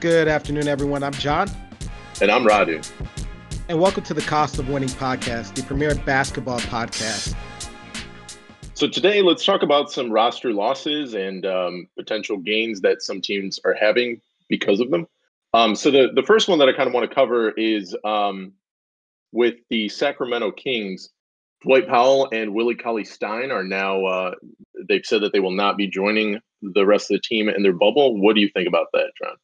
Good afternoon, everyone. I'm John. And I'm Radu. And welcome to the Cost of Winning podcast, the premier basketball podcast. So, today let's talk about some roster losses and um, potential gains that some teams are having because of them. Um, so, the, the first one that I kind of want to cover is um, with the Sacramento Kings. Dwight Powell and Willie Cauley Stein are now, uh, they've said that they will not be joining the rest of the team in their bubble. What do you think about that, John?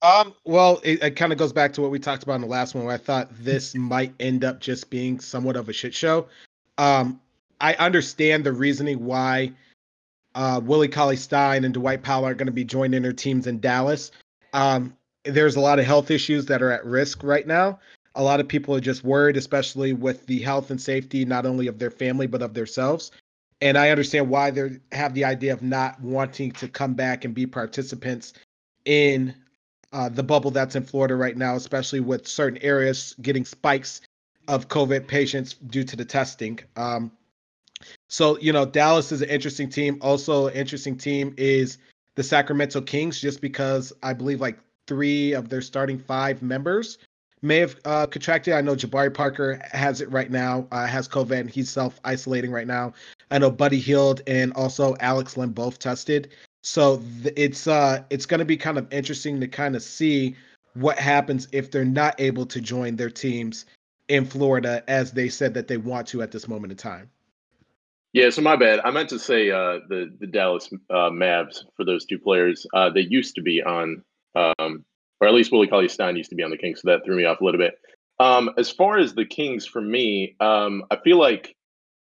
Um, well, it, it kind of goes back to what we talked about in the last one, where I thought this might end up just being somewhat of a shit show. Um, I understand the reasoning why uh, Willie Cauley Stein and Dwight Powell aren't going to be joining their teams in Dallas. Um, there's a lot of health issues that are at risk right now. A lot of people are just worried, especially with the health and safety, not only of their family, but of themselves. And I understand why they have the idea of not wanting to come back and be participants in uh, the bubble that's in Florida right now, especially with certain areas getting spikes of COVID patients due to the testing. Um, so, you know, Dallas is an interesting team. Also, an interesting team is the Sacramento Kings, just because I believe like three of their starting five members may have uh, contracted. I know Jabari Parker has it right now, uh, has COVID, and he's self isolating right now. I know Buddy Hield and also Alex Len both tested. So th- it's uh it's going to be kind of interesting to kind of see what happens if they're not able to join their teams in Florida as they said that they want to at this moment in time. Yeah, so my bad. I meant to say uh, the the Dallas uh, Mavs for those two players. Uh, they used to be on, um, or at least Willie Cauley Stein used to be on the Kings, so that threw me off a little bit. Um, as far as the Kings, for me, um, I feel like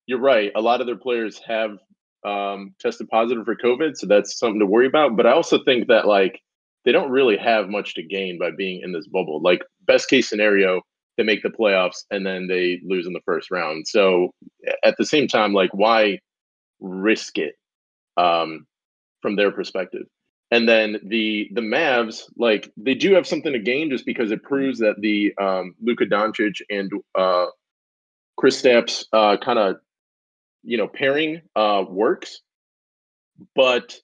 you're right. A lot of their players have um, tested positive for COVID, so that's something to worry about. But I also think that like they don't really have much to gain by being in this bubble. Like best case scenario, they make the playoffs and then they lose in the first round. So at the same time, like why risk it um, from their perspective? And then the the Mavs, like they do have something to gain just because it proves that the um, Luka Doncic and uh, Kristaps uh, kind of you know pairing uh, works, but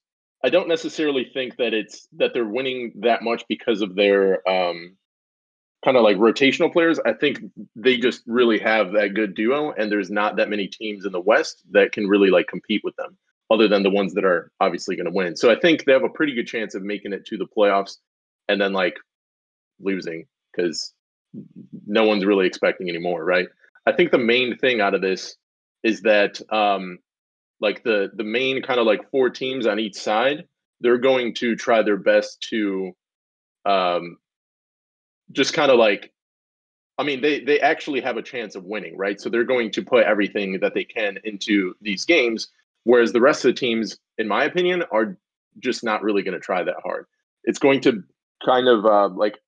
I don't necessarily think that it's that they're winning that much because of their um, kind of like rotational players. I think they just really have that good duo, and there's not that many teams in the West that can really like compete with them, other than the ones that are obviously going to win. So I think they have a pretty good chance of making it to the playoffs, and then like losing because no one's really expecting anymore, right? I think the main thing out of this is that um, like the the main kind of like four teams on each side, they're going to try their best to um, just kind of like I mean, they they actually have a chance of winning, right? So they're going to put everything that they can into these games, whereas the rest of the teams, in my opinion, are just not really going to try that hard. It's going to kind of uh, like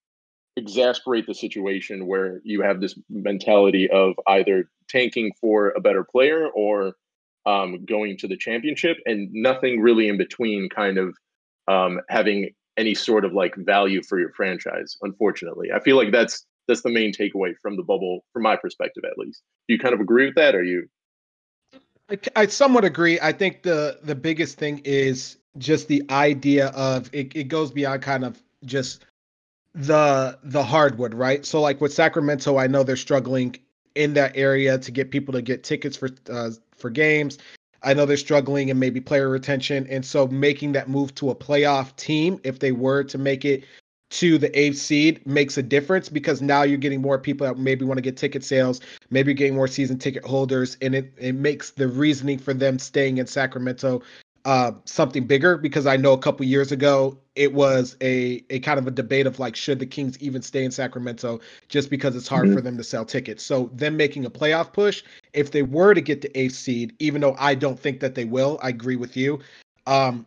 exasperate the situation where you have this mentality of either tanking for a better player or um, going to the championship and nothing really in between kind of um, having any sort of like value for your franchise unfortunately. I feel like that's that's the main takeaway from the bubble from my perspective at least. Do you kind of agree with that or you? I, I somewhat agree. I think the the biggest thing is just the idea of it, it goes beyond kind of just the the hardwood right? So like with sacramento i know they're struggling in that area to get people to get tickets for uh, for games. I know they're struggling and maybe player retention, and so making that move to a playoff team, if they were to make it to the eighth seed, makes a difference because now you're getting more people that maybe want to get ticket sales, maybe getting more season ticket holders, and it it makes the reasoning for them staying in Sacramento uh, something bigger because I know a couple years ago it was a a kind of a debate of like should the Kings even stay in Sacramento just because it's hard mm-hmm. for them to sell tickets. So them making a playoff push, if they were to get the eighth seed, even though I don't think that they will, I agree with you. Um,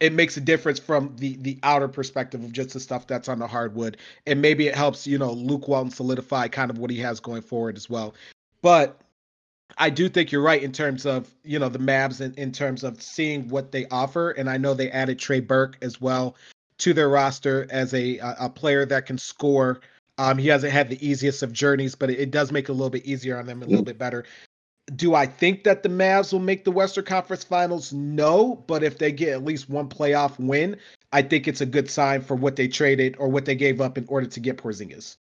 it makes a difference from the the outer perspective of just the stuff that's on the hardwood, and maybe it helps you know Luke Walton solidify kind of what he has going forward as well. But I do think you're right in terms of you know the Mavs in, in terms of seeing what they offer, and I know they added Trey Burke as well to their roster as a a player that can score. Um, he hasn't had the easiest of journeys, but it, it does make it a little bit easier on them, a little bit better. do I think that the Mavs will make the Western Conference Finals? No, but if they get at least one playoff win, I think it's a good sign for what they traded or what they gave up in order to get Porzingis.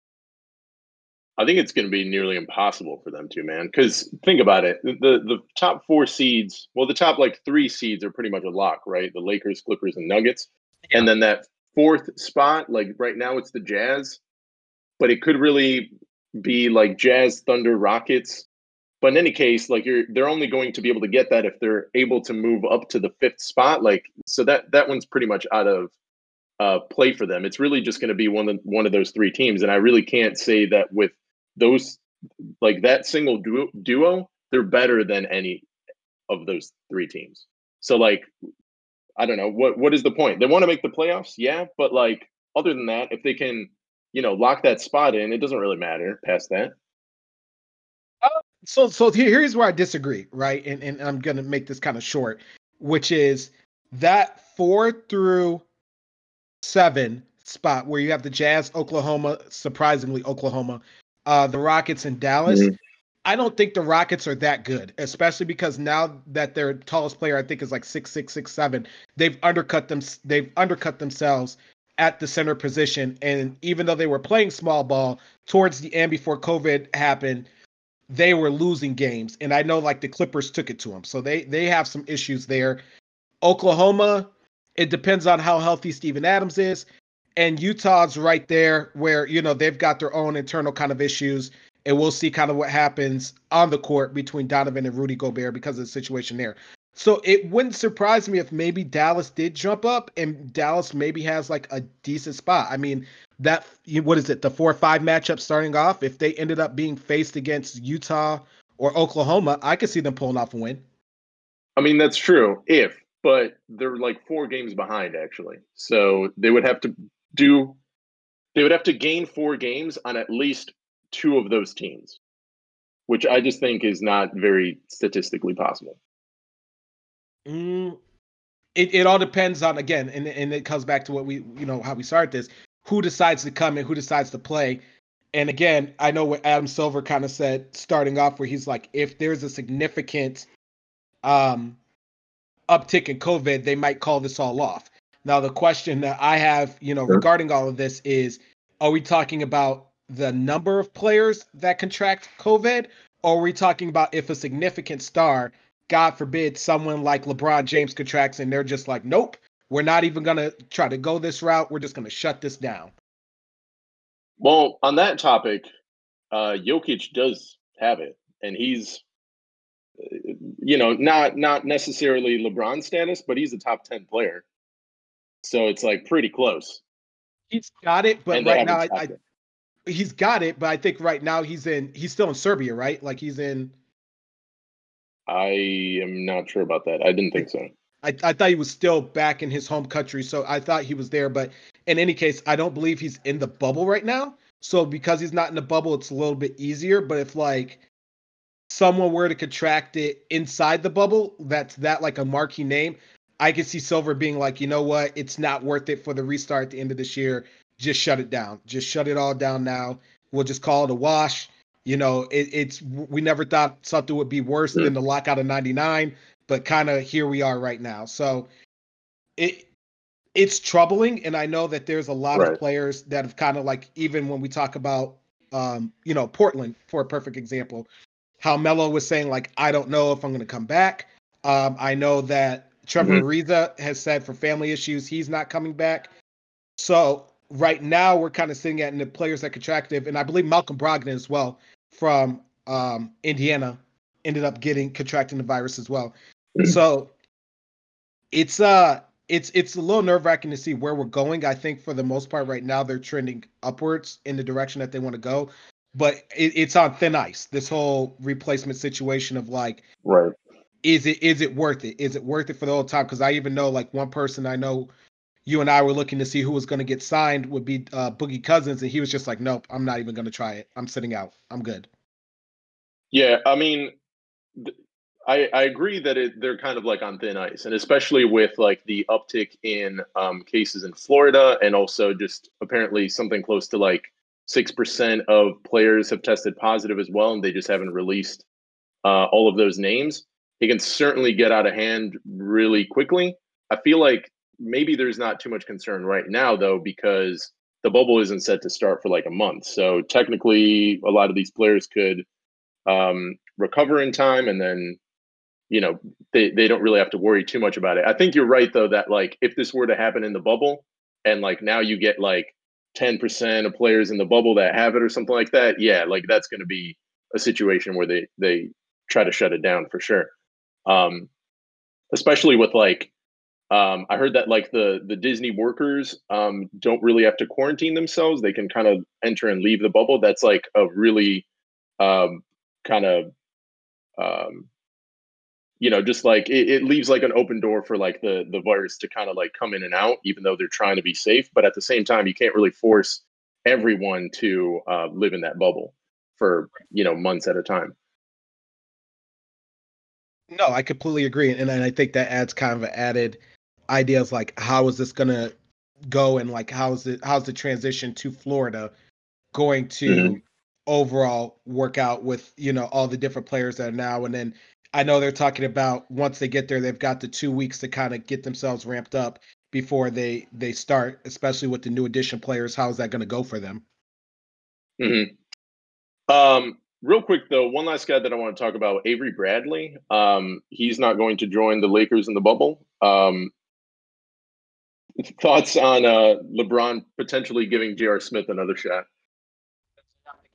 I think it's going to be nearly impossible for them to, man. Because think about it, the the top four seeds, well, the top like three seeds are pretty much a lock, right? The Lakers, Clippers, and Nuggets, yeah. and then that fourth spot, like right now, it's the Jazz, but it could really be like Jazz, Thunder, Rockets. But in any case, like you're, they're only going to be able to get that if they're able to move up to the fifth spot. Like, so that that one's pretty much out of uh, play for them. It's really just going to be one of one of those three teams, and I really can't say that with those like that single duo, duo they're better than any of those three teams. So like I don't know what what is the point? They want to make the playoffs, yeah, but like other than that, if they can, you know, lock that spot in, it doesn't really matter past that. Uh, so so here's where I disagree, right? And and I'm gonna make this kind of short, which is that four through seven spot where you have the Jazz, Oklahoma, surprisingly Oklahoma, uh, the Rockets in Dallas. Mm-hmm. I don't think the Rockets are that good, especially because now that their tallest player I think is like six six six seven. They've undercut them. They've undercut themselves at the center position, and even though they were playing small ball towards the end before COVID happened, they were losing games. And I know like the Clippers took it to them, so they they have some issues there. Oklahoma, it depends on how healthy Steven Adams is and Utah's right there where you know they've got their own internal kind of issues, and we'll see kind of what happens on the court between Donovan and Rudy Gobert because of the situation there. So it wouldn't surprise me if maybe Dallas did jump up and Dallas maybe has like a decent spot. I mean, that what is it, the four or five matchup starting off? If they ended up being faced against Utah or Oklahoma, I could see them pulling off a win. I mean, that's true if, but they're like four games behind actually. So they would have to do they would have to gain four games on at least two of those teams, which I just think is not very statistically possible. Mm, it, it all depends on again, and, and it comes back to what we you know how we start this. Who decides to come and who decides to play? And again, I know what Adam Silver kind of said starting off, where he's like, if there's a significant um uptick in COVID, they might call this all off. Now, the question that I have, you know, sure. regarding all of this is are we talking about the number of players that contract COVID, or are we talking about if a significant star, God forbid, someone like LeBron James contracts and they're just like, nope, we're not even going to try to go this route. We're just going to shut this down. Well, on that topic, uh, Jokic does have it, and he's, uh, you know, not not necessarily LeBron status, but he's a top ten player. So it's like pretty close. He's got it, but and right now I, I, he's got it, but I think right now he's in he's still in Serbia, right? Like he's in I am not sure about that. I didn't think so. I, I thought he was still back in his home country, so I thought he was there. But in any case, I don't believe he's in the bubble right now. So because he's not in the bubble, it's a little bit easier. But if like someone were to contract it inside the bubble, that's that like a marquee name. I could see Silver being like, you know what, it's not worth it for the restart at the end of this year. Just shut it down. Just shut it all down now. We'll just call it a wash. You know, it, it's we never thought something would be worse than the lockout of '99, but kind of here we are right now. So it it's troubling, and I know that there's a lot right. of players that have kind of like even when we talk about um, you know Portland for a perfect example, how Melo was saying like I don't know if I'm going to come back. Um, I know that Trevor mm-hmm. Ariza has said for family issues he's not coming back. So right now we're kind of sitting at in the players that contracted, and I believe Malcolm Brogdon as well from um, Indiana ended up getting contracting the virus as well. Mm-hmm. So it's uh it's it's a little nerve wracking to see where we're going. I think for the most part right now they're trending upwards in the direction that they want to go, but it, it's on thin ice. This whole replacement situation of like right is it is it worth it? Is it worth it for the whole time? Because I even know like one person I know, you and I were looking to see who was going to get signed would be uh, Boogie Cousins, and he was just like, nope, I'm not even going to try it. I'm sitting out. I'm good. Yeah, I mean, I I agree that it, they're kind of like on thin ice, and especially with like the uptick in um, cases in Florida, and also just apparently something close to like six percent of players have tested positive as well, and they just haven't released uh, all of those names, he can certainly get out of hand really quickly. I feel like maybe there's not too much concern right now though because the bubble isn't set to start for like a month. So technically, a lot of these players could um, recover in time, and then you know they they don't really have to worry too much about it. I think you're right though that like if this were to happen in the bubble, and like now you get like 10% of players in the bubble that have it or something like that, yeah, like that's going to be a situation where they they try to shut it down for sure. Um, especially with like um, I heard that like the the Disney workers um, don't really have to quarantine themselves; they can kind of enter and leave the bubble. That's like a really um, kind of um, you know just like it, it, leaves like an open door for like the the virus to kind of like come in and out, even though they're trying to be safe. But at the same time, you can't really force everyone to uh, live in that bubble for you know months at a time. No, I completely agree, and, and I think that adds kind of an added ideas like how is this gonna go and like how's it how's the transition to Florida going to mm-hmm. overall work out with you know all the different players that are now and then I know they're talking about once they get there they've got the two weeks to kind of get themselves ramped up before they they start especially with the new addition players how is that going to go for them mm-hmm. um real quick though one last guy that i want to talk about avery bradley um he's not going to join the lakers in the bubble um Thoughts on uh, LeBron potentially giving J.R. Smith another shot?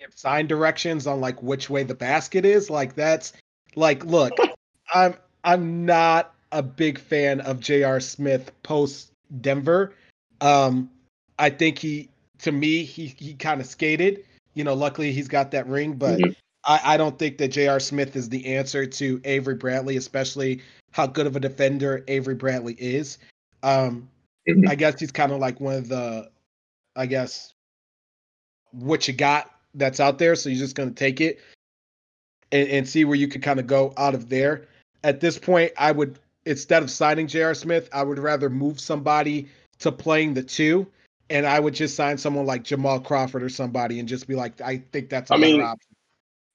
Give sign directions on like which way the basket is. Like that's like look, I'm I'm not a big fan of J.R. Smith post Denver. Um, I think he to me he he kind of skated. You know, luckily he's got that ring, but mm-hmm. I, I don't think that J.R. Smith is the answer to Avery Bradley, especially how good of a defender Avery Bradley is. Um, I guess he's kind of like one of the, I guess, what you got that's out there. So you're just going to take it and, and see where you could kind of go out of there. At this point, I would, instead of signing J.R. Smith, I would rather move somebody to playing the two. And I would just sign someone like Jamal Crawford or somebody and just be like, I think that's a I mean, option.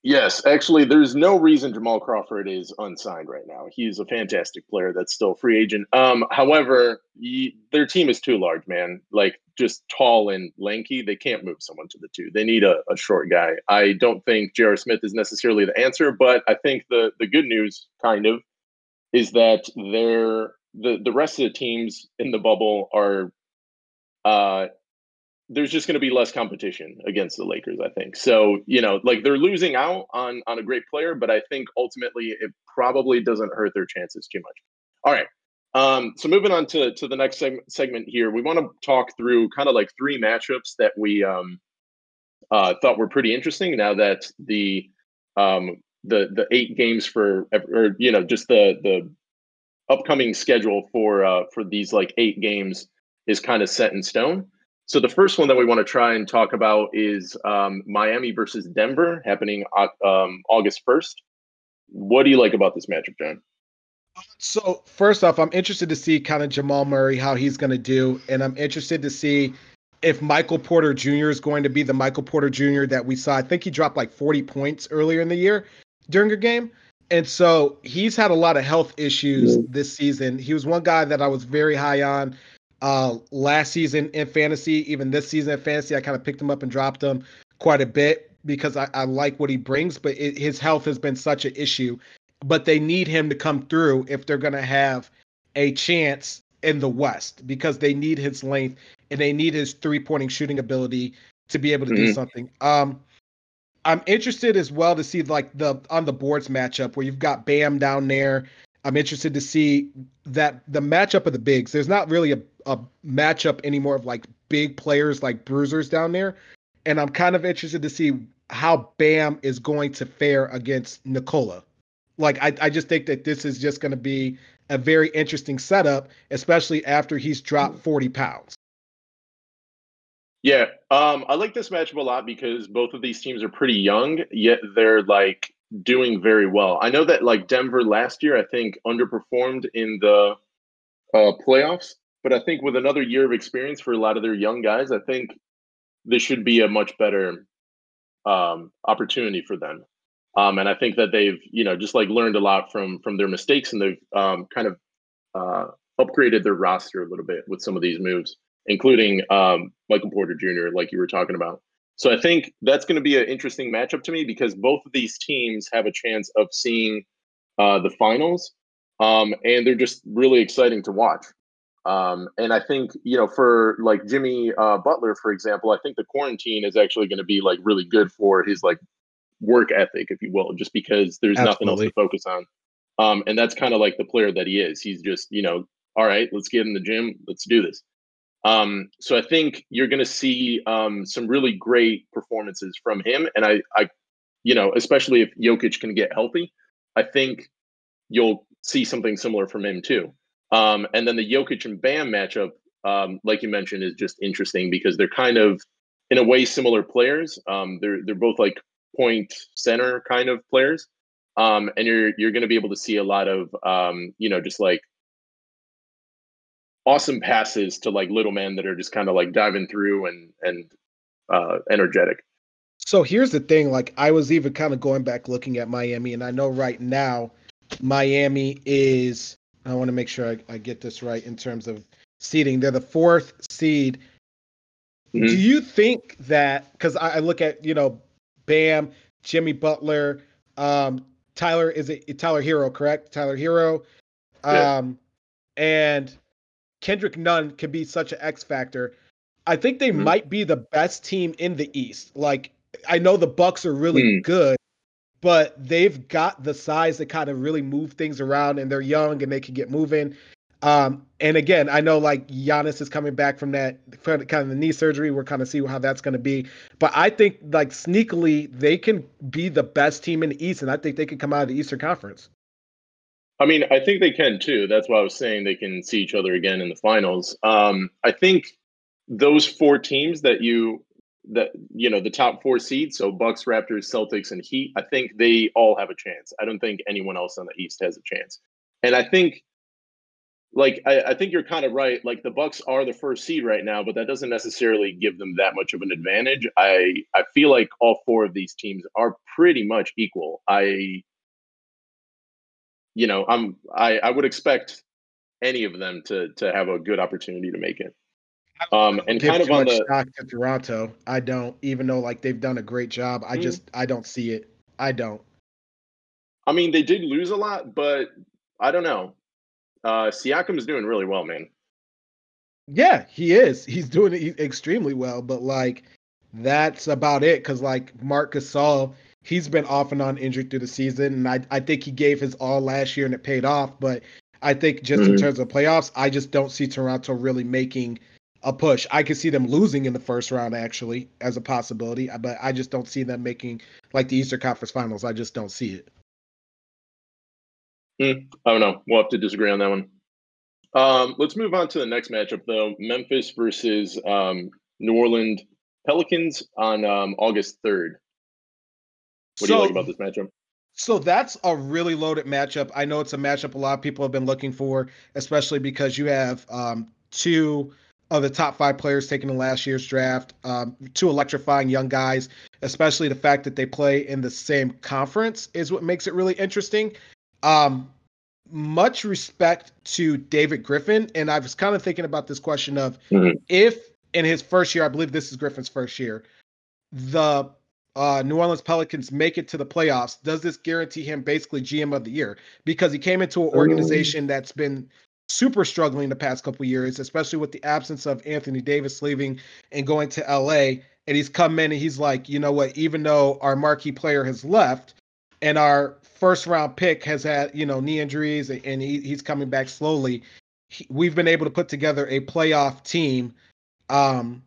Yes, actually, there's no reason Jamal Crawford is unsigned right now. He's a fantastic player that's still free agent. Um, however, he, their team is too large, man. Like just tall and lanky, they can't move someone to the two. They need a, a short guy. I don't think J.R. Smith is necessarily the answer, but I think the the good news, kind of, is that they're the the rest of the teams in the bubble are uh, there's just going to be less competition against the Lakers, I think. So, you know, like they're losing out on on a great player, but I think ultimately it probably doesn't hurt their chances too much. All right. Um, so moving on to to the next seg- segment here, we want to talk through kind of like three matchups that we um, uh, thought were pretty interesting. Now that the um, the the eight games for or you know just the the upcoming schedule for uh, for these like eight games is kind of set in stone. So the first one that we want to try and talk about is um, Miami versus Denver happening um, August first. What do you like about this matchup, John? So first off, I'm interested to see kind of Jamal Murray how he's going to do, and I'm interested to see if Michael Porter Jr. is going to be the Michael Porter Jr. that we saw. I think he dropped like 40 points earlier in the year during a game. And so he's had a lot of health issues this season. He was one guy that I was very high on uh, last season in fantasy, even this season in fantasy, I kind of picked him up and dropped him quite a bit because I, I like what he brings, but it, his health has been such an issue. But they need him to come through if they're going to have a chance in the West because they need his length and they need his three pointing shooting ability to be able to mm-hmm. do something. Um, I'm interested as well to see like the on the boards matchup where you've got Bam down there. I'm interested to see that the matchup of the bigs. There's not really a a matchup anymore of like big players like bruisers down there. And I'm kind of interested to see how Bam is going to fare against Nikola. Like I, I just think that this is just going to be a very interesting setup, especially after he's dropped 40 pounds. Yeah, um, I like this matchup a lot because both of these teams are pretty young, yet they're like doing very well. I know that like Denver last year, I think underperformed in the uh, playoffs, but I think with another year of experience for a lot of their young guys, I think this should be a much better um, opportunity for them. Um, and I think that they've, you know, just like learned a lot from from their mistakes, and they've um, kind of uh, upgraded their roster a little bit with some of these moves, including um, Michael Porter Jr., like you were talking about. So I think that's going to be an interesting matchup to me because both of these teams have a chance of seeing uh, the finals, um, and they're just really exciting to watch. Um, and I think you know, for like Jimmy uh, Butler, for example, I think the quarantine is actually going to be like really good for his like work ethic, if you will, just because there's Absolutely. nothing else to focus on. Um, and that's kind of like the player that he is. He's just, you know, all right, let's get in the gym, let's do this. Um, so I think you're going to see um, some really great performances from him, and I, I, you know, especially if Jokic can get healthy, I think you'll see something similar from him too. Um, and then the Jokic and Bam matchup, um, like you mentioned, is just interesting because they're kind of, in a way, similar players. Um, they're they're both like point center kind of players. Um, and you're you're going to be able to see a lot of you know just like awesome passes to like little men that are just kind of like diving through and and uh, energetic. So here's the thing: like I was even kind of going back looking at Miami, and I know right now Miami is. I want to make sure I, I get this right in terms of seeding. They're the fourth seed. Mm-hmm. Do you think that because I, I look at you know Bam, Jimmy Butler, um, Tyler is it Tyler Hero, correct? Tyler Herro. Um, yeah. and Kendrick Nunn can be such an X factor. I think they mm-hmm. might be the best team in the East. Like I know the Bucks are really mm. good, but they've got the size to kind of really move things around and they're young and they can get moving. Um, and again, I know like Giannis is coming back from that kind of the knee surgery. We're kind of see how that's going to be. But I think like sneakily they can be the best team in the East, and I think they can come out of the Eastern Conference. I mean, I think they can too. That's why I was saying they can see each other again in the finals. Um, I think those four teams that you that you know the top four seeds, so Bucks, Raptors, Celtics, and Heat. I think they all have a chance. I don't think anyone else on the East has a chance. And I think like I, I, think you're kind of right. Like the Bucks are the first seed right now, but that doesn't necessarily give them that much of an advantage. I I feel like all four of these teams are pretty much equal. I you know, I'm I, I would expect any of them to to have a good opportunity to make it. Um and kind of on the stock to Toronto. I don't, even though like they've done a great job. I mm-hmm. just I don't see it. I don't. I mean, they did lose a lot, but I don't know uh, Siakam is doing really well, man. Yeah, he is. He's doing extremely well, but like that's about it. Cause like Marc Gasol, he's been off and on injured through the season, and I I think he gave his all last year and it paid off. But I think just mm-hmm. in terms of playoffs, I just don't see Toronto really making a push. I could see them losing in the first round actually as a possibility, but I just don't see them making like the Eastern Conference Finals. I just don't see it. Mm, I don't know. We'll have to disagree on that one. Um, let's move on to the next matchup, though. Memphis versus um, New Orleans Pelicans on um, August 3rd. What so, do you like about this matchup? So that's a really loaded matchup. I know it's a matchup a lot of people have been looking for, especially because you have um, two of the top five players taken in last year's draft, um, two electrifying young guys, especially the fact that they play in the same conference is what makes it really interesting. Um, much respect to David Griffin, and I was kind of thinking about this question of mm-hmm. if in his first year, I believe this is Griffin's first year, the uh, New Orleans Pelicans make it to the playoffs, does this guarantee him basically GM of the year? Because he came into an organization that's been super struggling the past couple years, especially with the absence of Anthony Davis leaving and going to LA. And he's come in and he's like, you know what? Even though our marquee player has left, and our first round pick has had you know knee injuries and he, he's coming back slowly he, we've been able to put together a playoff team um,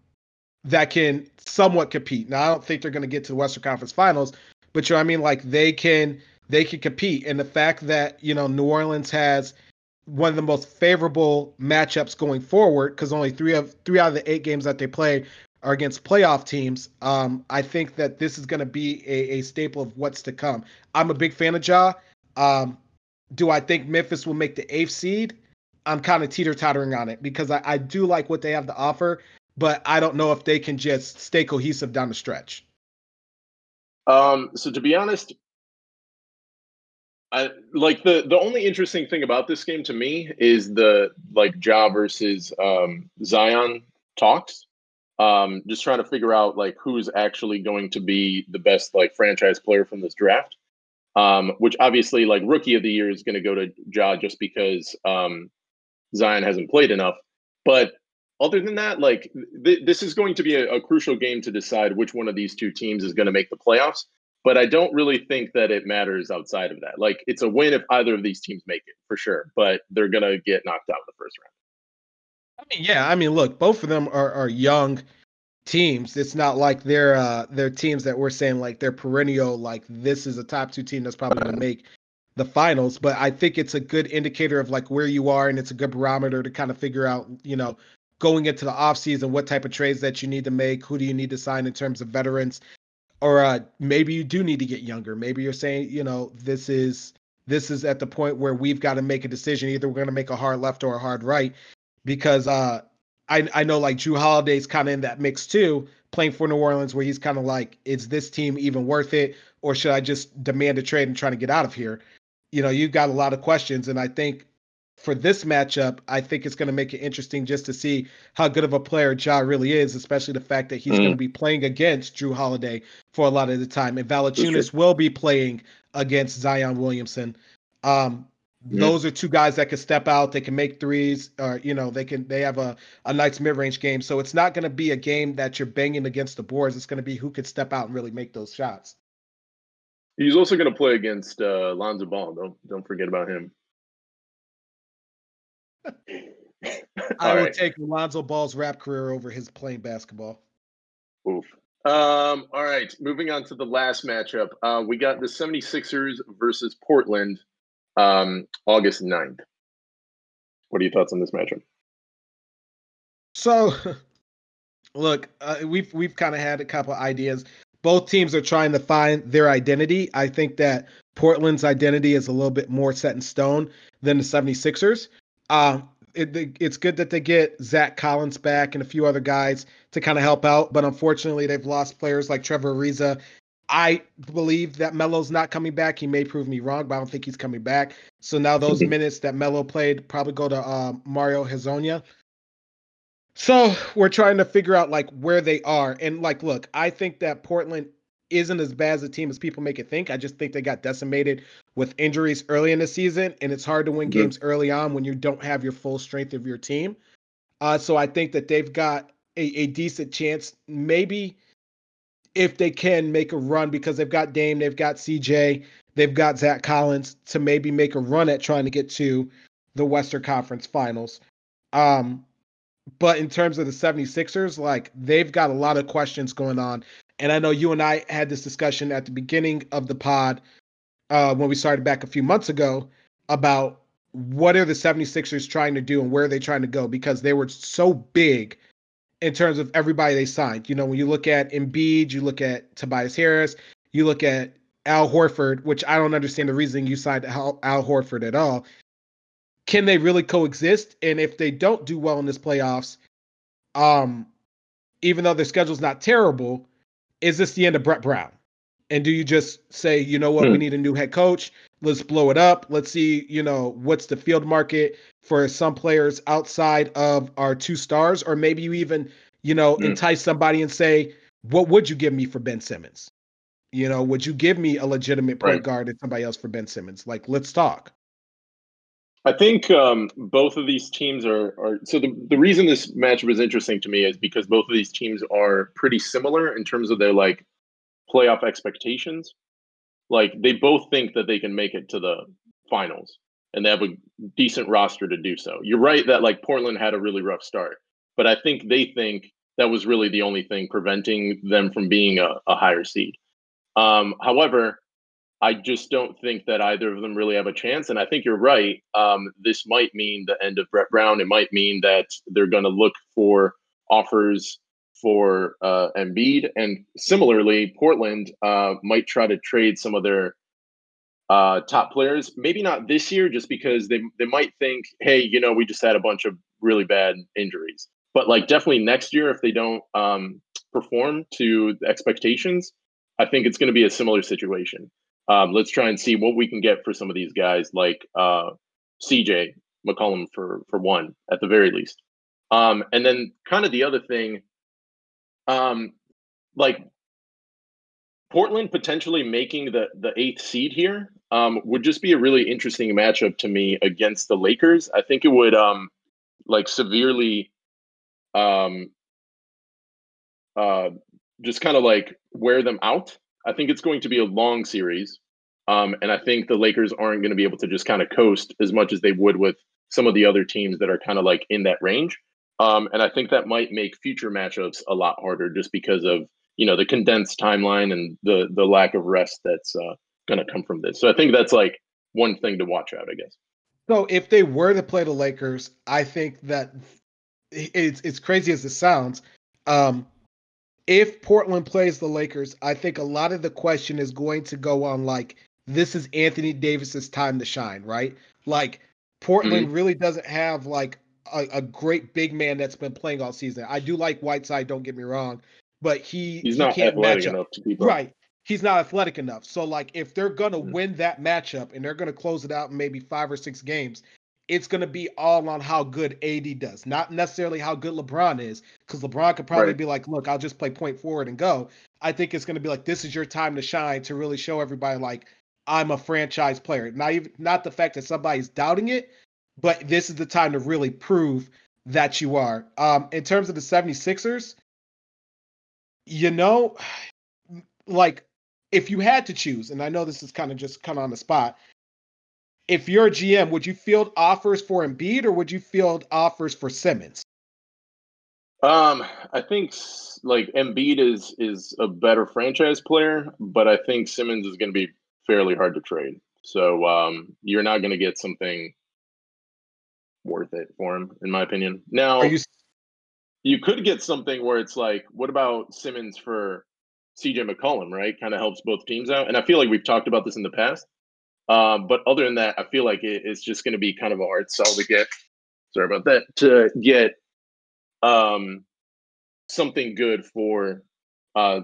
that can somewhat compete now i don't think they're going to get to the western conference finals but you know i mean like they can they can compete and the fact that you know new orleans has one of the most favorable matchups going forward because only three of three out of the eight games that they play are against playoff teams, um, I think that this is going to be a, a, staple of what's to come. I'm a big fan of Ja. Um, do I think Memphis will make the eighth seed? I'm kind of teeter tottering on it because I, I do like what they have to offer, but I don't know if they can just stay cohesive down the stretch. Um, so to be honest, I, like the the only interesting thing about this game to me is the like Ja versus um, Zion talks. Um, just trying to figure out like who's actually going to be the best like franchise player from this draft. Um, which obviously like rookie of the year is going to go to Ja just because um, Zion hasn't played enough. But other than that, like th- this is going to be a, a crucial game to decide which one of these two teams is going to make the playoffs but I don't really think that it matters outside of that. Like it's a win if either of these teams make it for sure, but they're gonna get knocked out in the first round. I mean, yeah, I mean, look, both of them are, are young teams. It's not like they're uh they're teams that we're saying like they're perennial, like this is a top two team that's probably gonna make the finals. But I think it's a good indicator of like where you are and it's a good barometer to kind of figure out, you know, going into the offseason, what type of trades that you need to make, who do you need to sign in terms of veterans or uh, maybe you do need to get younger. Maybe you're saying, you know, this is this is at the point where we've got to make a decision. Either we're going to make a hard left or a hard right, because uh, I I know like Jrue Holiday's kind of in that mix too, playing for New Orleans, where he's kind of like, is this team even worth it, or should I just demand a trade and try to get out of here? You know, you've got a lot of questions, and I think for this matchup, I think it's going to make it interesting just to see how good of a player Ja really is, especially the fact that he's mm. going to be playing against Jrue Holiday for a lot of the time, and Valanciunas will be playing against Zion Williamson. Um, mm. Those are two guys that can step out. They can make threes, or you know, they can. They have a a nice mid range game. So it's not going to be a game that you're banging against the boards. It's going to be who can step out and really make those shots. He's also going to play against uh, Lonzo Ball. Don't don't forget about him. I would right. take Alonzo Ball's rap career over his playing basketball. Oof. Um, all right, moving on to the last matchup. Uh, we got the 76ers versus Portland um, August 9th. What are your thoughts on this matchup? So, look, uh, we've we've kind of had a couple ideas. Both teams are trying to find their identity. I think that Portland's identity is a little bit more set in stone than the 76ers. Uh, it, it's good that they get Zach Collins back and a few other guys to kind of help out, but unfortunately, they've lost players like Trevor Ariza. I believe that Melo's not coming back. He may prove me wrong, but I don't think he's coming back. So now those minutes that Melo played probably go to uh, Mario Hezonja. So we're trying to figure out like where they are. And like, look, I think that Portland isn't as bad as a team as people make it think. I just think they got decimated with injuries early in the season, and it's hard to win mm-hmm. games early on when you don't have your full strength of your team. Uh, so I think that they've got a, a decent chance, maybe if they can make a run because they've got Dame, they've got CJ, they've got Zach Collins to maybe make a run at trying to get to the Western Conference Finals. Um, but in terms of the 76ers, like they've got a lot of questions going on. And I know you and I had this discussion at the beginning of the pod uh, when we started back a few months ago about what are the 76ers trying to do and where are they trying to go because they were so big in terms of everybody they signed. You know, when you look at Embiid, you look at Tobias Harris, you look at Al Horford, which I don't understand the reason you signed Al, Horford at all. Can they really coexist? And if they don't do well in this playoffs, um, even though their schedule's not terrible, is this the end of Brett Brown? And do you just say, you know what, hmm. we need a new head coach? Let's blow it up. Let's see, you know, what's the field market for some players outside of our two stars, or maybe you even, you know, hmm. entice somebody and say, what would you give me for Ben Simmons? You know, would you give me a legitimate point right. guard and somebody else for Ben Simmons? Like, let's talk. I think um, both of these teams are, are so the, the reason this matchup is interesting to me is because both of these teams are pretty similar in terms of their like playoff expectations. Like they both think that they can make it to the finals and they have a decent roster to do so. You're right that like Portland had a really rough start, but I think they think that was really the only thing preventing them from being a, a higher seed. Um, however, I just don't think that either of them really have a chance. And I think you're right. Um, this might mean the end of Brett Brown. It might mean that they're going to look for offers for uh, Embiid. And similarly, Portland uh, might try to trade some of their uh, top players. Maybe not this year, just because they they might think, hey, you know, we just had a bunch of really bad injuries. But like definitely next year, if they don't um, perform to the expectations, I think it's going to be a similar situation. Um, let's try and see what we can get for some of these guys, like uh, CJ McCollum for for one at the very least. Um, and then kind of the other thing, um, like Portland potentially making the the eighth seed here um, would just be a really interesting matchup to me against the Lakers. I think it would um, like severely um, uh, just kind of like wear them out. I think it's going to be a long series. Um, and I think the Lakers aren't going to be able to just kind of coast as much as they would with some of the other teams that are kind of like in that range. Um, and I think that might make future matchups a lot harder just because of you know the condensed timeline and the the lack of rest that's uh, going to come from this. So I think that's like one thing to watch out, I guess. So if they were to play the Lakers, I think that it's it's crazy as it sounds. Um, if Portland plays the Lakers, I think a lot of the question is going to go on like this is Anthony Davis's time to shine, right? Like Portland mm-hmm. really doesn't have like a, a, great big man that's been playing all season. I do like Whiteside, don't get me wrong, but he he's he not can't athletic enough to keep up. Right. He's not athletic enough. So like if they're gonna mm-hmm. win that matchup and they're gonna close it out in maybe five or six games, it's going to be all on how good AD does, not necessarily how good LeBron is, because LeBron could probably right. be like, look, I'll just play point forward and go. I think it's going to be like, this is your time to shine to really show everybody, like, I'm a franchise player. Not even, not the fact that somebody's doubting it, but this is the time to really prove that you are. Um, in terms of the 76ers, you know, like, if you had to choose, and I know this is kind of just kind of on the spot, if you're a GM, would you field offers for Embiid or would you field offers for Simmons? Um, I think like Embiid is is a better franchise player, but I think Simmons is going to be fairly hard to trade. So um, you're not going to get something worth it for him, in my opinion. Now, you... you could get something where it's like, what about Simmons for CJ McCollum? Right, kind of helps both teams out. And I feel like we've talked about this in the past. Um, but other than that, I feel like it, it's just going to be kind of a hard sell to get. Sorry about that. To get um, something good for uh,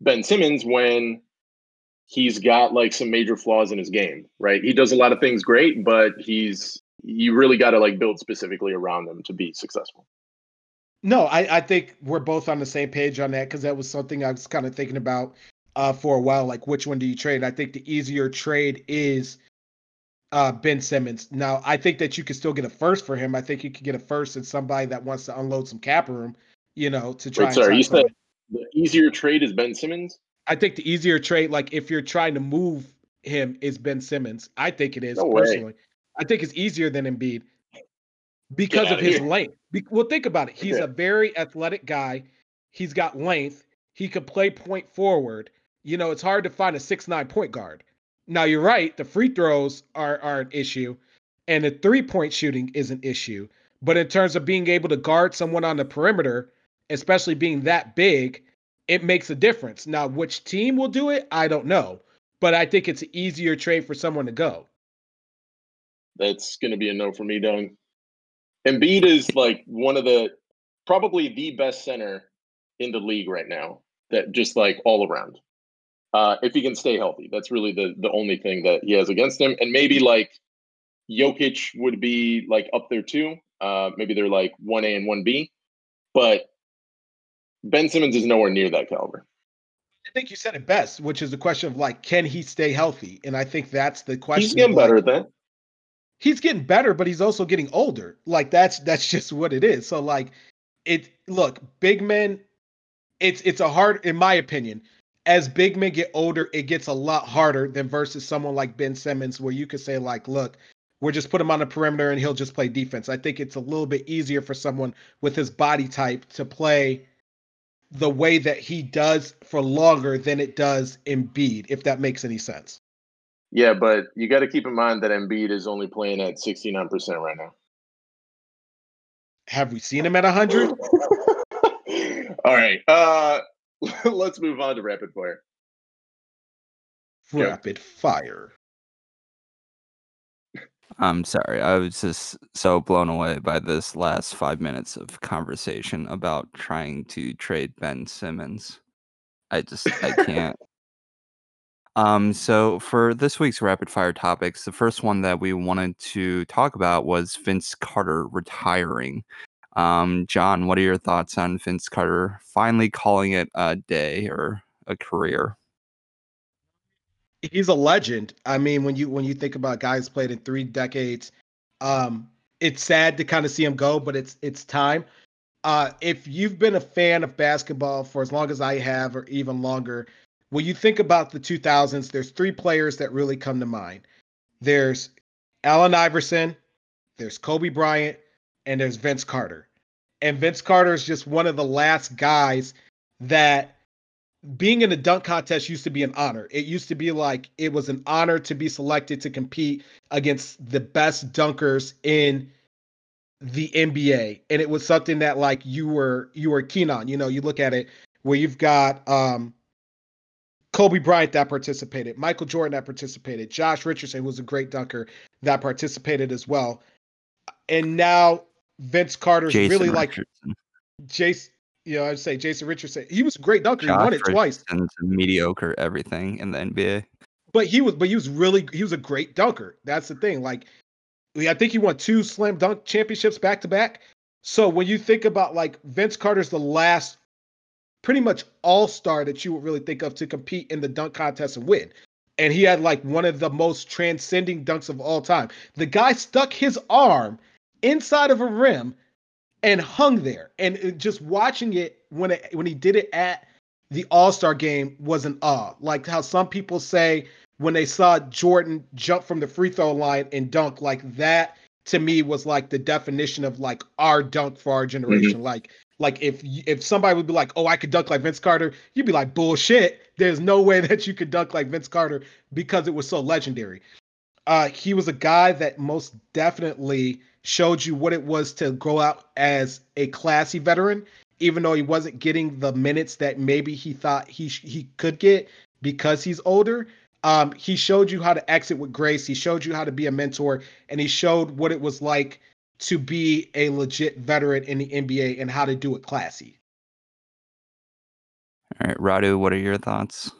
Ben Simmons when he's got like some major flaws in his game. Right? He does a lot of things great, but he's you really got to like build specifically around them to be successful. No, I, I think we're both on the same page on that because that was something I was kind of thinking about uh, for a while. Like, which one do you trade? I think the easier trade is uh, Ben Simmons. Now, I think that you can still get a first for him. I think you could get a first and somebody that wants to unload some cap room, you know, to try. Wait, sorry, you said the easier trade is Ben Simmons. I think the easier trade, like if you're trying to move him, is Ben Simmons. I think it is no personally. I think it's easier than Embiid because of his here. length. well, think about it. He's okay. a very athletic guy. He's got length. He could play point forward. You know, it's hard to find a six nine point guard. Now you're right, the free throws are are an issue, and the three point shooting is an issue. But in terms of being able to guard someone on the perimeter, especially being that big, it makes a difference. Now, which team will do it, I don't know. But I think it's an easier trade for someone to go. That's going to be a no for me, Dung. Embiid is like one of the probably the best center in the league right now. That just like all around uh, if he can stay healthy. That's really the the only thing that he has against him. And maybe like Jokic would be like up there too. Uh, maybe they're like one A and one B, but Ben Simmons is nowhere near that caliber. I think you said it best, which is the question of like, can he stay healthy? And I think that's the question. He's getting better like, that. He's getting better, but he's also getting older. Like that's that's just what it is. So like, it look big men. It's it's a hard, in my opinion as big men get older, it gets a lot harder than versus someone like Ben Simmons, where you could say, like, look, we'll just put him on the perimeter and he'll just play defense. I think it's a little bit easier for someone with his body type to play the way that he does for longer than it does Embiid, if that makes any sense. Yeah, but you got to keep in mind that Embiid is only playing at 69% right now. Have we seen him at 100? All right. Uh let's move on to rapid fire. Rapid yeah. fire. I'm sorry. I was just so blown away by this last five minutes of conversation about trying to trade Ben Simmons. I just I can't. Um, so for this week's rapid fire topics, the first one that we wanted to talk about was Vince Carter retiring. Um, John, what are your thoughts on Vince Carter finally calling it a day or a career? He's a legend. I mean, when you when you think about guys played in three decades, um, it's sad to kind of see him go, but it's it's time. Uh, if you've been a fan of basketball for as long as I have, or even longer, when you think about the 2000s, there's three players that really come to mind. There's Allen Iverson, there's Kobe Bryant, and there's Vince Carter. And Vince Carter is just one of the last guys that being in a dunk contest used to be an honor. It used to be like it was an honor to be selected to compete against the best dunkers in the NBA. And it was something that like you were you were keen on. You know, you look at it where you've got um Kobe Bryant that participated, Michael Jordan that participated, Josh Richardson was a great dunker that participated as well. And now Vince Carter's Jason really Richardson. like Jason you know, I'd say Jason Richardson. He was a great dunker. Josh he won it twice. And mediocre everything in the NBA. But he was, but he was really, he was a great dunker. That's the thing. Like, I think he won two slam dunk championships back to back. So when you think about like Vince Carter's the last, pretty much all star that you would really think of to compete in the dunk contest and win. And he had like one of the most transcending dunks of all time. The guy stuck his arm inside of a rim and hung there. And just watching it when it when he did it at the All Star game was an awe. Like how some people say when they saw Jordan jump from the free throw line and dunk, like that to me was like the definition of like our dunk for our generation. Mm-hmm. Like like if if somebody would be like, "Oh, I could dunk like Vince Carter," you'd be like, "Bullshit! There's no way that you could dunk like Vince Carter because it was so legendary." Uh, he was a guy that most definitely showed you what it was to go out as a classy veteran, even though he wasn't getting the minutes that maybe he thought he he could get because he's older. Um, he showed you how to exit with grace. He showed you how to be a mentor, and he showed what it was like to be a legit veteran in the NBA and how to do it classy. All right, Radu, what are your thoughts?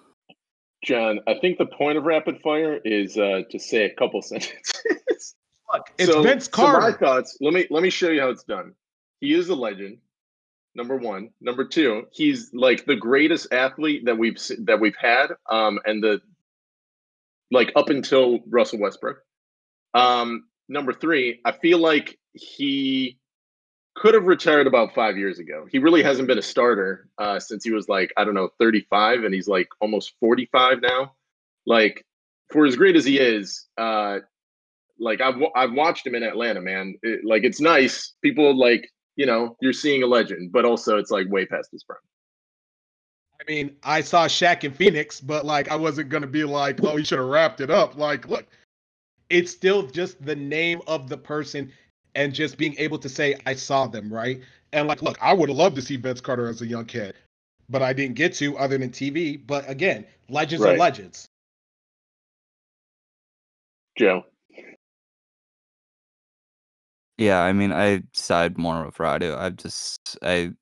John, I think the point of rapid fire is uh, to say a couple sentences. Look, it's so, Vince Carter. So my thoughts. Let me let me show you how it's done. He is a legend. Number one. Number two. He's like the greatest athlete that we've that we've had. Um, and the like up until Russell Westbrook. Um, number three. I feel like he could have retired about five years ago. He really hasn't been a starter uh, since he was like I don't know 35, and he's like almost 45 now. Like for as great as he is, uh, like I've I've watched him in Atlanta, man. It, like it's nice. People like you know you're seeing a legend, but also it's like way past his prime. I mean, I saw Shaq in Phoenix, but like I wasn't gonna be like, oh, he should have wrapped it up. Like, look, it's still just the name of the person and just being able to say I saw them, right? And like, look, I would have loved to see Vince Carter as a young kid, but I didn't get to other than TV. But again, legends right. are legends. Joe. Yeah, I mean, I side more with Radu. I just I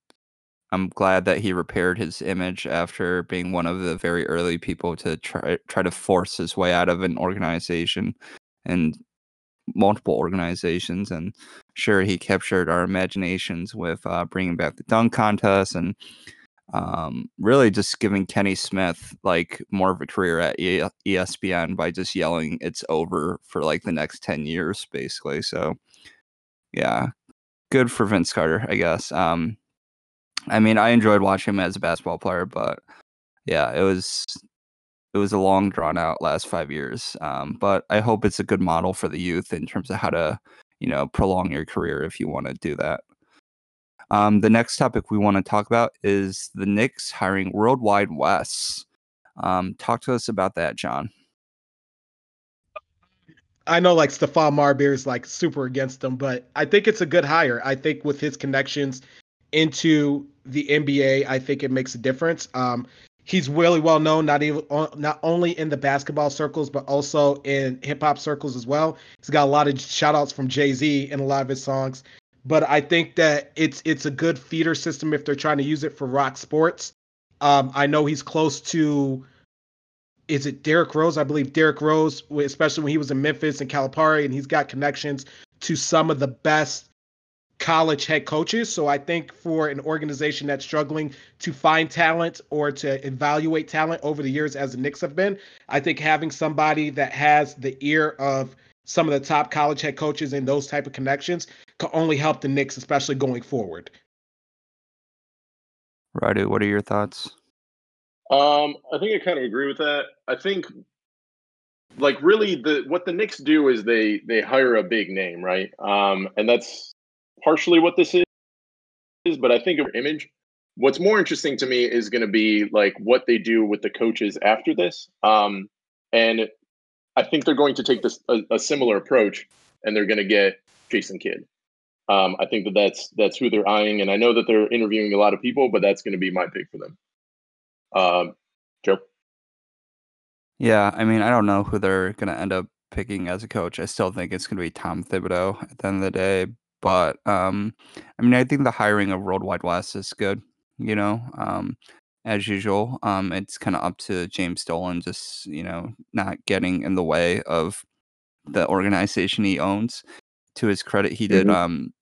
I'm glad that he repaired his image after being one of the very early people to try try to force his way out of an organization and multiple organizations. And sure, he captured our imaginations with uh, bringing back the dunk contest and um, really just giving Kenny Smith like more of a career at ESPN by just yelling "It's over" for like the next ten years, basically. So yeah, good for Vince Carter, I guess. Um, I mean, I enjoyed watching him as a basketball player, but yeah, it was it was a long drawn out last five years. Um, but I hope it's a good model for the youth in terms of how to, you know, prolong your career if you want to do that. Um, the next topic we want to talk about is the Knicks hiring Worldwide Wes. Um, talk to us about that, John. I know like Stephon Marbury is like super against him, but I think it's a good hire. I think with his connections into the NBA, I think it makes a difference. Um, he's really well known, not even not only in the basketball circles, but also in hip hop circles as well. He's got a lot of shout outs from Jay Z in a lot of his songs. But I think that it's it's a good feeder system if they're trying to use it for rock sports. Um, I know he's close to is it Derrick Rose? I believe Derrick Rose, especially when he was in Memphis and Calipari, and he's got connections to some of the best college head coaches. So I think for an organization that's struggling to find talent or to evaluate talent over the years, as the Knicks have been, I think having somebody that has the ear of some of the top college head coaches and those type of connections can only help the Knicks, especially going forward. Radu, what are your thoughts? Um, I think I kind of agree with that. I think like really the what the Knicks do is they they hire a big name, right? Um, and that's partially what this is, but I think of image. What's more interesting to me is going to be like what they do with the coaches after this. Um, and I think they're going to take this a, a similar approach, and they're going to get Jason Kidd. Um, I think that that's that's who they're eyeing, and I know that they're interviewing a lot of people, but that's going to be my pick for them. Um, Joe. Yeah, I mean, I don't know who they're going to end up picking as a coach. I still think it's going to be Tom Thibodeau at the end of the day. But um, I mean, I think the hiring of Worldwide Wes is good. You know, um, as usual, um, it's kind of up to James Dolan, just you know, not getting in the way of the organization he owns. To his credit, he did mm-hmm. um,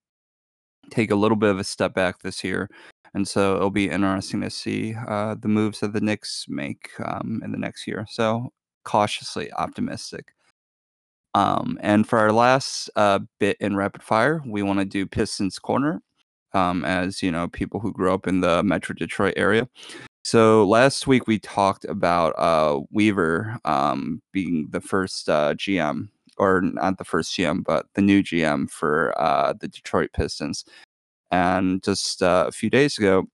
take a little bit of a step back this year, and so it'll be interesting to see uh, the moves that the Knicks make um, in the next year. So cautiously optimistic. Um, and for our last uh, bit in rapid fire, we want to do Pistons Corner, um, as you know, people who grew up in the Metro Detroit area. So last week we talked about uh, Weaver um, being the first uh, GM, or not the first GM, but the new GM for uh, the Detroit Pistons. And just uh, a few days ago,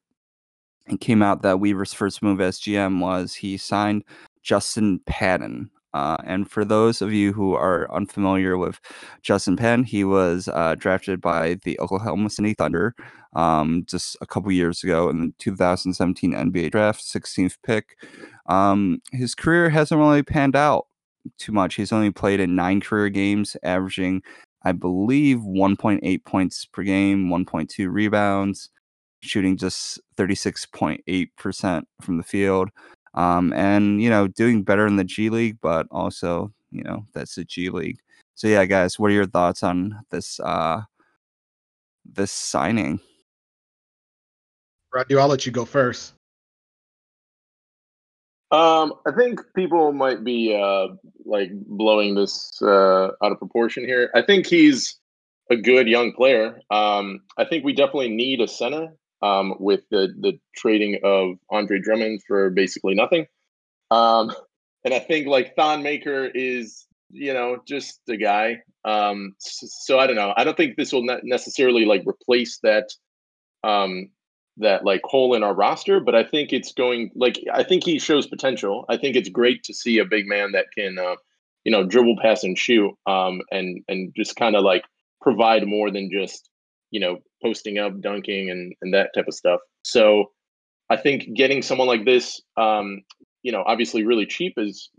it came out that Weaver's first move as GM was he signed Justin Patton, uh, and for those of you who are unfamiliar with Justin Patton, he was uh, drafted by the Oklahoma City Thunder um, just a couple years ago in the 2017 NBA draft, 16th pick. Um, his career hasn't really panned out too much. He's only played in nine career games, averaging, I believe, 1.8 points per game, 1.2 rebounds, shooting just 36.8% from the field um, and you know doing better in the G League, but also you know that's the G League. So yeah, guys, what are your thoughts on this uh, this signing? Rodney, I'll let you go first. Um, I think people might be uh, like blowing this uh, out of proportion here. I think he's a good young player. Um, I think we definitely need a center um, with the the trading of Andre Drummond for basically nothing. Um, and I think like Thon Maker is you know just a guy. Um, so, so, I don't know. I don't think this will not necessarily like replace that um, that like hole in our roster, but I think it's going like I think he shows potential. I think it's great to see a big man that can uh, you know dribble, pass, and shoot, um, and and just kind of like provide more than just you know, posting up, dunking, and and that type of stuff. So I think getting someone like this, um, you know, obviously really cheap is,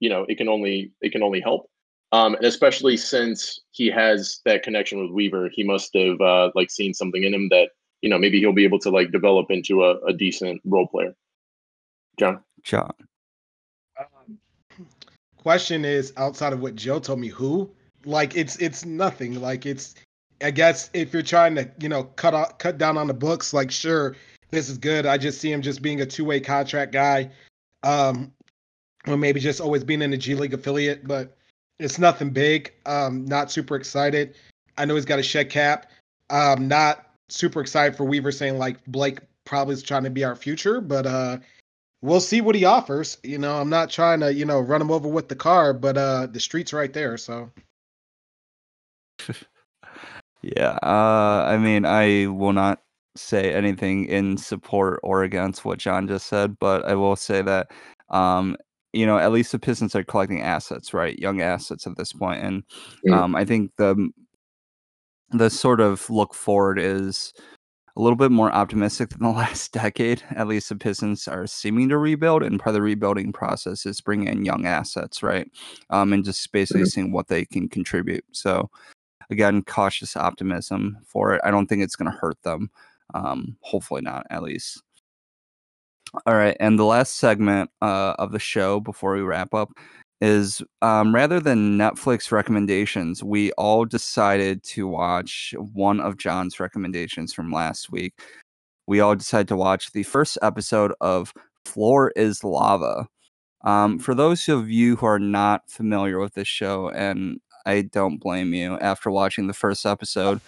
you know, it can only it can only help. Um, and especially since he has that connection with Weaver, he must have uh, like seen something in him that you know maybe he'll be able to like develop into a, a decent role player. John. John. Um, question is outside of what Joe told me, who? Like it's it's nothing. Like it's I guess if you're trying to, you know, cut off, cut down on the books, like sure, this is good. I just see him just being a two way contract guy, um, or maybe just always being in a G League affiliate, but it's nothing big. Um, not super excited. I know he's got a shed cap. Um, not super excited for Weaver saying like Blake probably is trying to be our future, but uh, we'll see what he offers. You know, I'm not trying to, you know, run him over with the car, but uh, the street's right there, so. Yeah, uh, I mean, I will not say anything in support or against what John just said, but I will say that, um, you know, at least the Pistons are collecting assets, right? Young assets at this point, and um, I think the the sort of look forward is a little bit more optimistic than the last decade. At least the Pistons are seeming to rebuild, and part of the rebuilding process is bringing in young assets, right? Um, and just basically seeing what they can contribute. So again, cautious optimism for it. I don't think it's going to hurt them. Um, hopefully not, at least. All right, and the last segment uh, of the show before we wrap up is um, rather than Netflix recommendations, we all decided to watch one of John's recommendations from last week. We all decided to watch the first episode of Floor is Lava. Um, for those of you who are not familiar with this show, and I don't blame you after watching the first episode,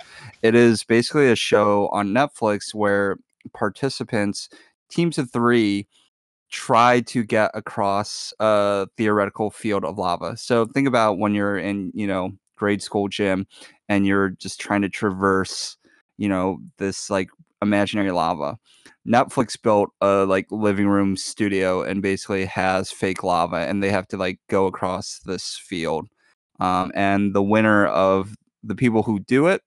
it is basically a show on Netflix where participants, teams of three, try to get across a theoretical field of lava. So think about when you're in, you know, grade school gym and you're just trying to traverse, you know, this like imaginary lava. Netflix built a like living room studio and basically has fake lava and they have to like go across this field. Um, and the winner of the people who do it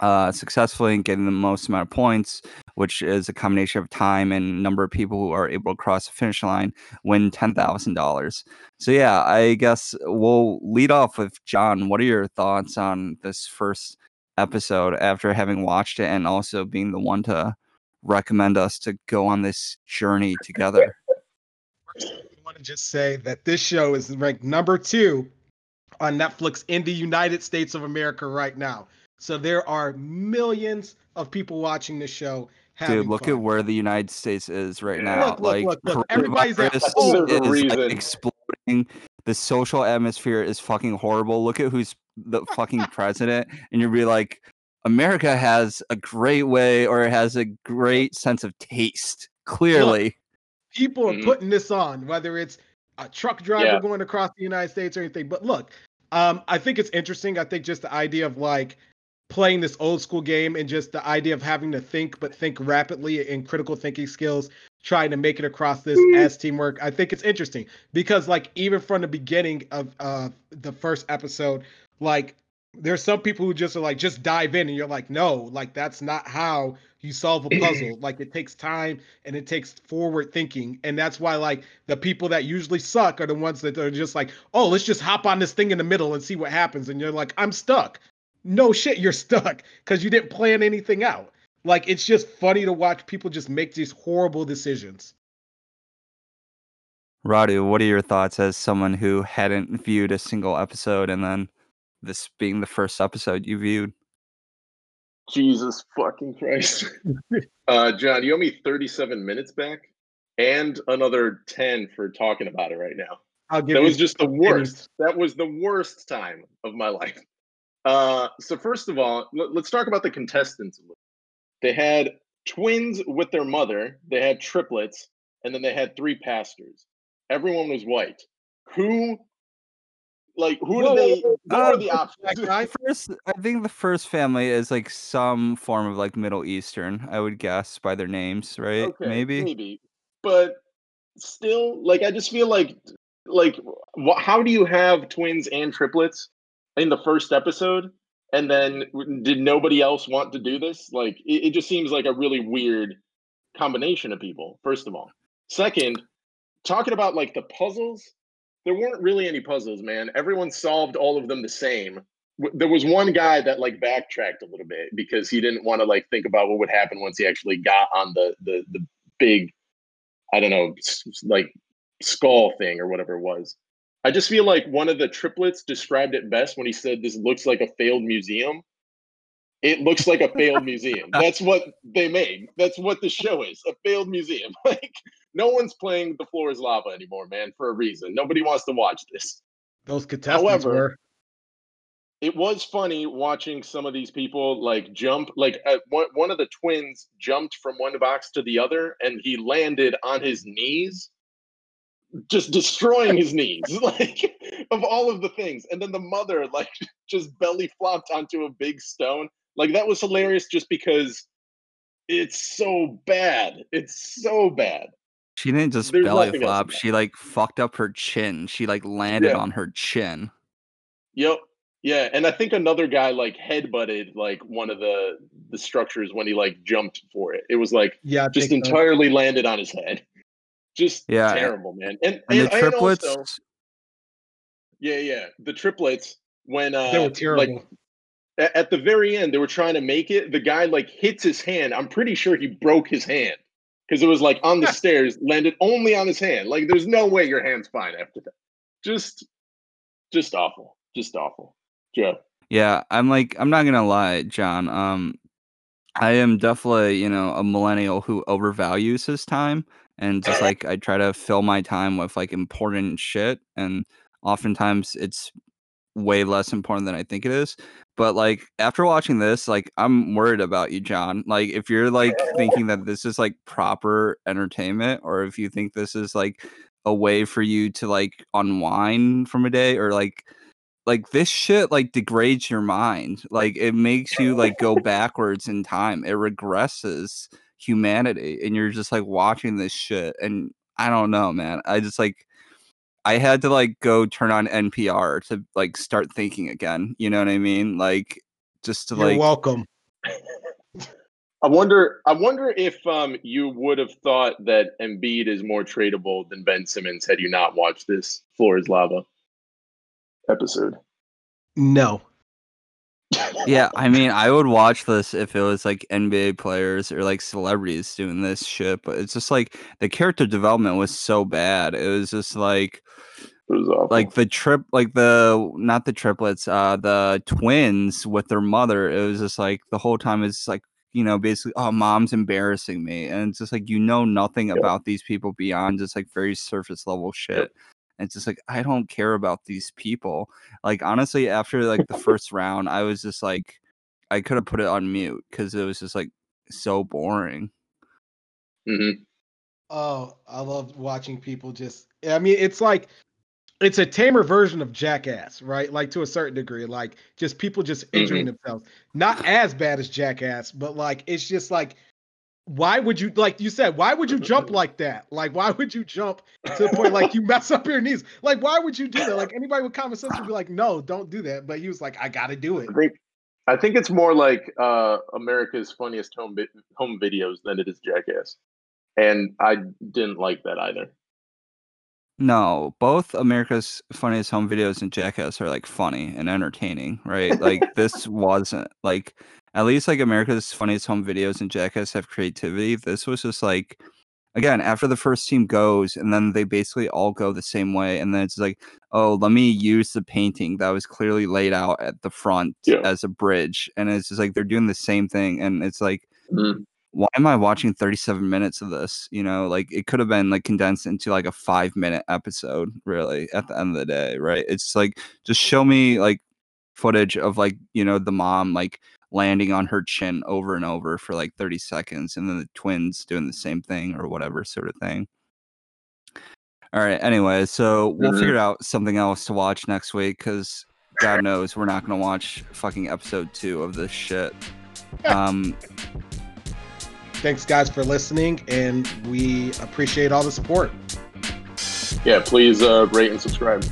uh, successfully and getting the most amount of points, which is a combination of time and number of people who are able to cross the finish line, win ten thousand dollars. So yeah, I guess we'll lead off with John. What are your thoughts on this first episode after having watched it and also being the one to recommend us to go on this journey together? I want to just say that this show is ranked number two on Netflix in the United States of America right now. So there are millions of people watching this show. Dude, look fun. at where the United States is right now. Look, look, like look, look. everybody's at home. is like, exploding. The social atmosphere is fucking horrible. Look at who's the fucking president, and you'll be like, America has a great way or it has a great sense of taste. Clearly, look, people are mm-hmm. putting this on, whether it's a truck driver yeah. going across the United States or anything. But look, um, I think it's interesting. I think just the idea of like playing this old school game and just the idea of having to think but think rapidly and critical thinking skills trying to make it across this as teamwork i think it's interesting. Because like even from the beginning of uh the first episode like there's some people who just are like just dive in and you're like no like that's not how you solve a puzzle. Like it takes time and it takes forward thinking. And that's why like the people that usually suck are the ones that are just like oh let's just hop on this thing in the middle and see what happens. And you're like i'm stuck no shit, you're stuck because you didn't plan anything out. Like it's just funny to watch people just make these horrible decisions. Radu, what are your thoughts as someone who hadn't viewed a single episode and then this being the first episode you viewed? Jesus fucking Christ. uh, John, you owe me 37 minutes back and another 10 for talking about it right now. I'll give that was just the worst. That was the worst time of my life. Uh, so first of all, let, us talk about the contestants. They had twins with their mother. They had triplets, and then they had three pastors. Everyone was white. Who, like, who do they? What are the options? I first, I think the first family is like some form of like Middle Eastern. I would guess by their names, right? Okay, maybe, maybe, but still, like, I just feel like, like, wh- how do you have twins and triplets? In the first episode and then did nobody else want to do this? Like it, it, just seems like a really weird combination of people first of all. Second talking about like the puzzles there weren't really any puzzles man. Everyone solved all of them the same. There was one guy that like backtracked a little bit because he didn't want to like think about what would happen once he actually got on the the the big i don't know like skull thing or whatever it was I just feel like one of the triplets described it best when he said this looks like a failed museum. It looks like a failed museum. That's what they made. That's what the show is. A failed museum. Like no one's playing the floor is lava anymore, man, for a reason. Nobody wants to watch this. Those contestants However, were it was funny watching some of these people like jump like uh, one, one of the twins jumped from one box to the other and he landed on his knees just destroying his knees, like of all of the things. And then the mother, like, just belly flopped onto a big stone. Like that was hilarious just because it's so bad. It's so bad. She didn't just There's belly flop. She like fucked up her chin. She like landed yeah. on her chin. Yep. Yeah, and I think another guy like head butted like one of the the structures when he like jumped for it. It was like yeah, just entirely so. landed on his head. Just yeah, terrible, man. And, and, and the triplets. And also, yeah, yeah, the triplets when uh, they were terrible. Like, at the very end, they were trying to make it. The guy like hits his hand. I'm pretty sure he broke his hand because it was like on the stairs, landed only on his hand. Like there's no way your hand's fine after that. Just, just awful. Just awful. Joe. Yeah, I'm like I'm not gonna lie, John. Um, I am definitely you know a millennial who overvalues his time and just like I try to fill my time with like important shit, and oftentimes it's way less important than I think it is. But like after watching this, like I'm worried about you, John. Like if you're like thinking that this is like proper entertainment, or if you think this is like a way for you to like unwind from a day, or like like this shit like degrades your mind. Like it makes you like go backwards in time. It regresses humanity, and you're just like watching this shit. And I don't know, man. I just like I had to like go turn on NPR to like start thinking again. You know what I mean? Like just to You're like welcome. I wonder. I wonder if um, you would have thought that Embiid is more tradable than Ben Simmons had you not watched this "Floor Is Lava" episode. No. Yeah, I mean, I would watch this if it was like NBA players or like celebrities doing this shit, but it's just like the character development was so bad. It was just like was like the trip like the not the triplets, uh the twins with their mother. It was just like the whole time it's like you know, basically, oh, mom's embarrassing me. And it's just like, you know, nothing Yep. about these people beyond just like very surface level shit. And it's just like, I don't care about these people. Like, honestly, after like the first round, I was just like, I could have put it on mute because it was just like so boring. Mm-hmm. Oh, I love watching people just. I mean, it's like it's a tamer version of Jackass, right? Like to a certain degree, like just people just injuring themselves. Not as bad as Jackass, but like it's just like, why would you like you said? Why would you jump like that? Like, why would you jump to the point like you mess up your knees? Like, why would you do that? Like anybody with common sense would be like, no, don't do that. But he was like, I got to do it. I think. I think it's more like uh, America's funniest home home videos than it is Jackass, and I didn't like that either. No, both America's Funniest Home Videos and Jackass are like funny and entertaining, right? Like this wasn't like at least like America's Funniest Home Videos and Jackass have creativity. This was just like again after the first team goes and then they basically all go the same way and then it's like oh let me use the painting that was clearly laid out at the front Yeah. as a bridge and it's just like they're doing the same thing and it's like Mhm. Why am I watching 37 minutes of this? You know, like it could have been like condensed into like a five minute episode, really, at the end of the day, right? It's like, just show me like footage of like, you know, the mom like landing on her chin over and over for like 30 seconds and then the twins doing the same thing or whatever sort of thing. All right. Anyway, so we'll Mhm. figure out something else to watch next week because God knows we're not going to watch fucking episode two of this shit. Um, Thanks, guys, for listening, and we appreciate all the support. Yeah, please uh, rate and subscribe.